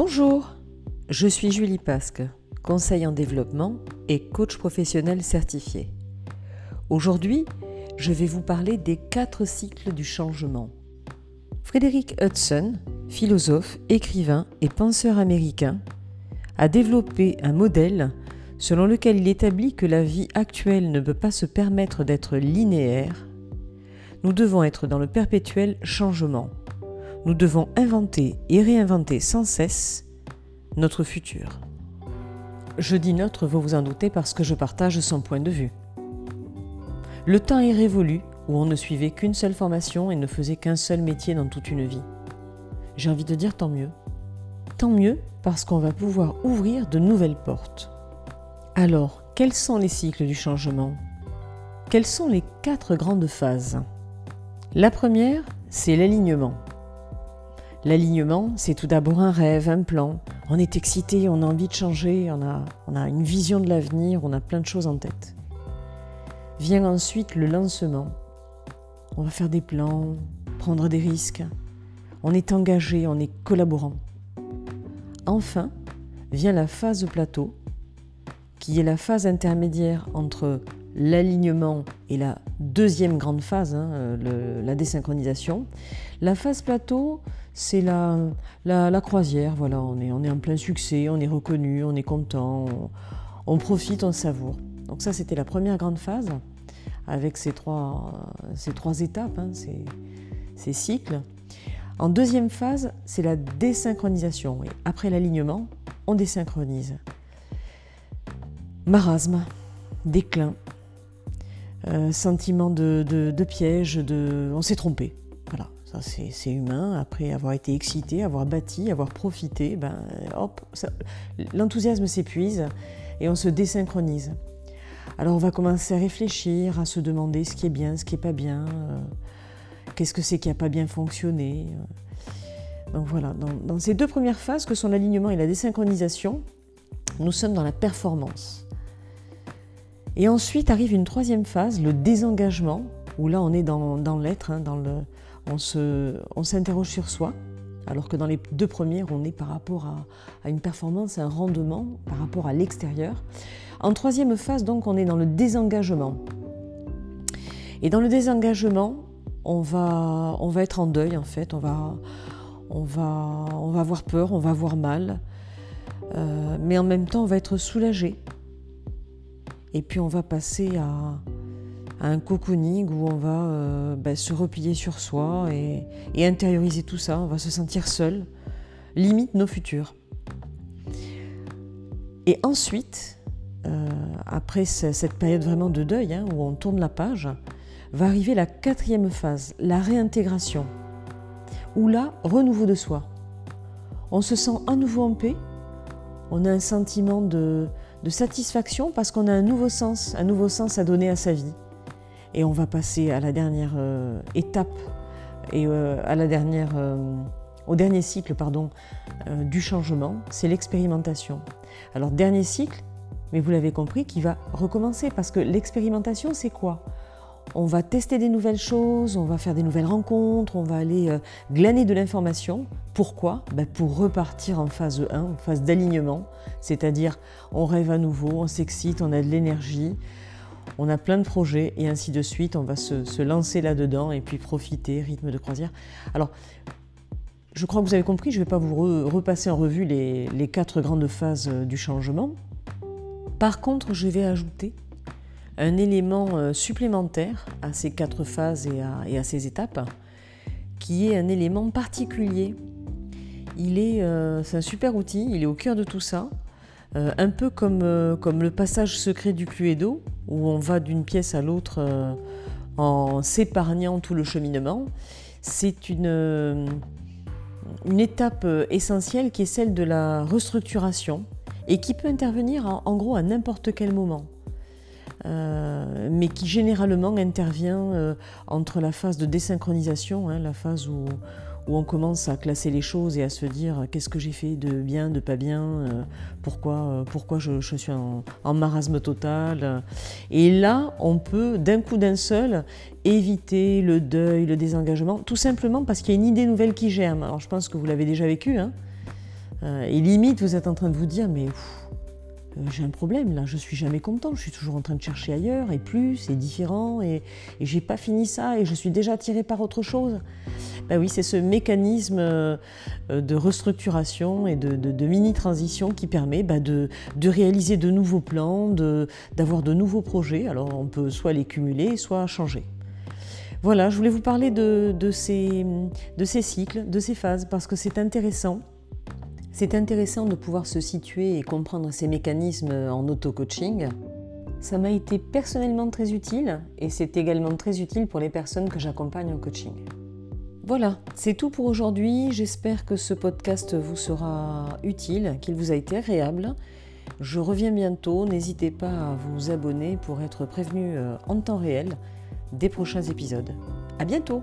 Bonjour, je suis Julie Pasque, conseil en développement et coach professionnel certifié. Aujourd'hui, je vais vous parler des quatre cycles du changement. Frédéric Hudson, philosophe, écrivain et penseur américain, a développé un modèle selon lequel il établit que la vie actuelle ne peut pas se permettre d'être linéaire. Nous devons être dans le perpétuel changement. Nous devons inventer et réinventer sans cesse notre futur. Je dis notre, vous vous en doutez, parce que je partage son point de vue. Le temps est révolu où on ne suivait qu'une seule formation et ne faisait qu'un seul métier dans toute une vie. J'ai envie de dire tant mieux. Tant mieux parce qu'on va pouvoir ouvrir de nouvelles portes. Alors, quels sont les cycles du changement? Quelles sont les quatre grandes phases? La première, c'est l'alignement. L'alignement, c'est tout d'abord un rêve, un plan. On est excité, on a envie de changer, on a, une vision de l'avenir, on a plein de choses en tête. Vient ensuite le lancement. On va faire des plans, prendre des risques. On est engagé, on est collaborant. Enfin, vient la phase de plateau, qui est la phase intermédiaire entre l'alignement et la deuxième grande phase, hein, la désynchronisation. La phase plateau, c'est la, croisière, voilà, on est, est en plein succès, on est reconnu, on est content, on profite, on savoure. Donc ça, c'était la première grande phase, avec ces trois, étapes, hein, ces, cycles. En deuxième phase, c'est la désynchronisation. Et après l'alignement, on désynchronise. Marasme, déclin, euh, sentiment de, piège, de, on s'est trompé. Voilà, ça c'est humain. Après avoir été excité, avoir bâti, avoir profité, ben, hop, l'enthousiasme s'épuise et on se désynchronise. Alors on va commencer à réfléchir, à se demander ce qui est bien, ce qui n'est pas bien, euh, qu'est-ce que c'est qui n'a pas bien fonctionné. Euh. Donc voilà, dans, ces deux premières phases que sont l'alignement et la désynchronisation, nous sommes dans la performance. Et ensuite arrive une troisième phase, le désengagement, où là on est dans, l'être, hein, on s'interroge sur soi, alors que dans les deux premières, on est par rapport à, une performance, un rendement, par rapport à l'extérieur. En troisième phase, donc, on est dans le désengagement. Et dans le désengagement, on va, on va être en deuil, en fait. On va, on va, on va avoir peur, on va avoir mal. Euh, mais en même temps, on va être soulagé. Et puis, on va passer à, un cocooning où on va euh, ben, se replier sur soi et, et intérioriser tout ça. On va se sentir seul, limite nos futurs. Et ensuite, euh, après cette période vraiment de deuil, hein, où on tourne la page, va arriver la quatrième phase, la réintégration, où là, renouveau de soi. On se sent à nouveau en paix, on a un sentiment de, satisfaction parce qu'on a un nouveau sens, un nouveau sens à donner à sa vie. Et on va passer à la dernière euh, étape et euh, à la dernière, au dernier cycle pardon, du changement, c'est l'expérimentation. Alors dernier cycle, mais vous l'avez compris, qui va recommencer parce que l'expérimentation, c'est quoi? On va tester des nouvelles choses, on va faire des nouvelles rencontres, on va aller euh, glaner de l'information. Pourquoi? Ben, Pour repartir en phase 1, en phase d'alignement, c'est-à-dire on rêve à nouveau, on s'excite, on a de l'énergie, on a plein de projets et ainsi de suite. On va se, lancer là-dedans et puis profiter, rythme de croisière. Alors, je crois que vous avez compris, je ne vais pas vous repasser en revue les quatre grandes phases euh, du changement. Par contre, je vais ajouter un élément euh, supplémentaire à ces quatre phases et à, ces étapes, qui est un élément particulier. Il est, euh, c'est un super outil, il est au cœur de tout ça, euh, un peu comme, le passage secret du Cluedo, où on va d'une pièce à l'autre en s'épargnant tout le cheminement. C'est une étape essentielle qui est celle de la restructuration et qui peut intervenir en, gros à n'importe quel moment. Euh, mais qui généralement intervient euh, entre la phase de désynchronisation, hein, la phase où, on commence à classer les choses et à se dire qu'est-ce que j'ai fait de bien, de pas bien, euh, pourquoi, pourquoi je, suis en, marasme total. Et là, on peut d'un coup d'un seul éviter le deuil, le désengagement, tout simplement parce qu'il y a une idée nouvelle qui germe. Alors je pense que vous l'avez déjà vécu. Hein Euh, et limite, vous êtes en train de vous dire, mais euh, j'ai un problème là, je suis jamais content, je suis toujours en train de chercher ailleurs et plus et différent et, et j'ai pas fini ça et je suis déjà attiré par autre chose. Ben oui, c'est ce mécanisme euh, de restructuration et de, mini-transition qui permet ben de, réaliser de nouveaux plans, d'avoir de, nouveaux projets. Alors on peut soit les cumuler, soit changer. Voilà, je voulais vous parler de ces cycles, de ces phases, parce que c'est intéressant. C'est intéressant de pouvoir se situer et comprendre ces mécanismes en auto-coaching. Ça m'a été personnellement très utile et c'est également très utile pour les personnes que j'accompagne en coaching. Voilà, c'est tout pour aujourd'hui. J'espère que ce podcast vous sera utile, qu'il vous a été agréable. Je reviens bientôt. N'hésitez pas à vous abonner pour être prévenu euh, en temps réel des prochains épisodes. À bientôt!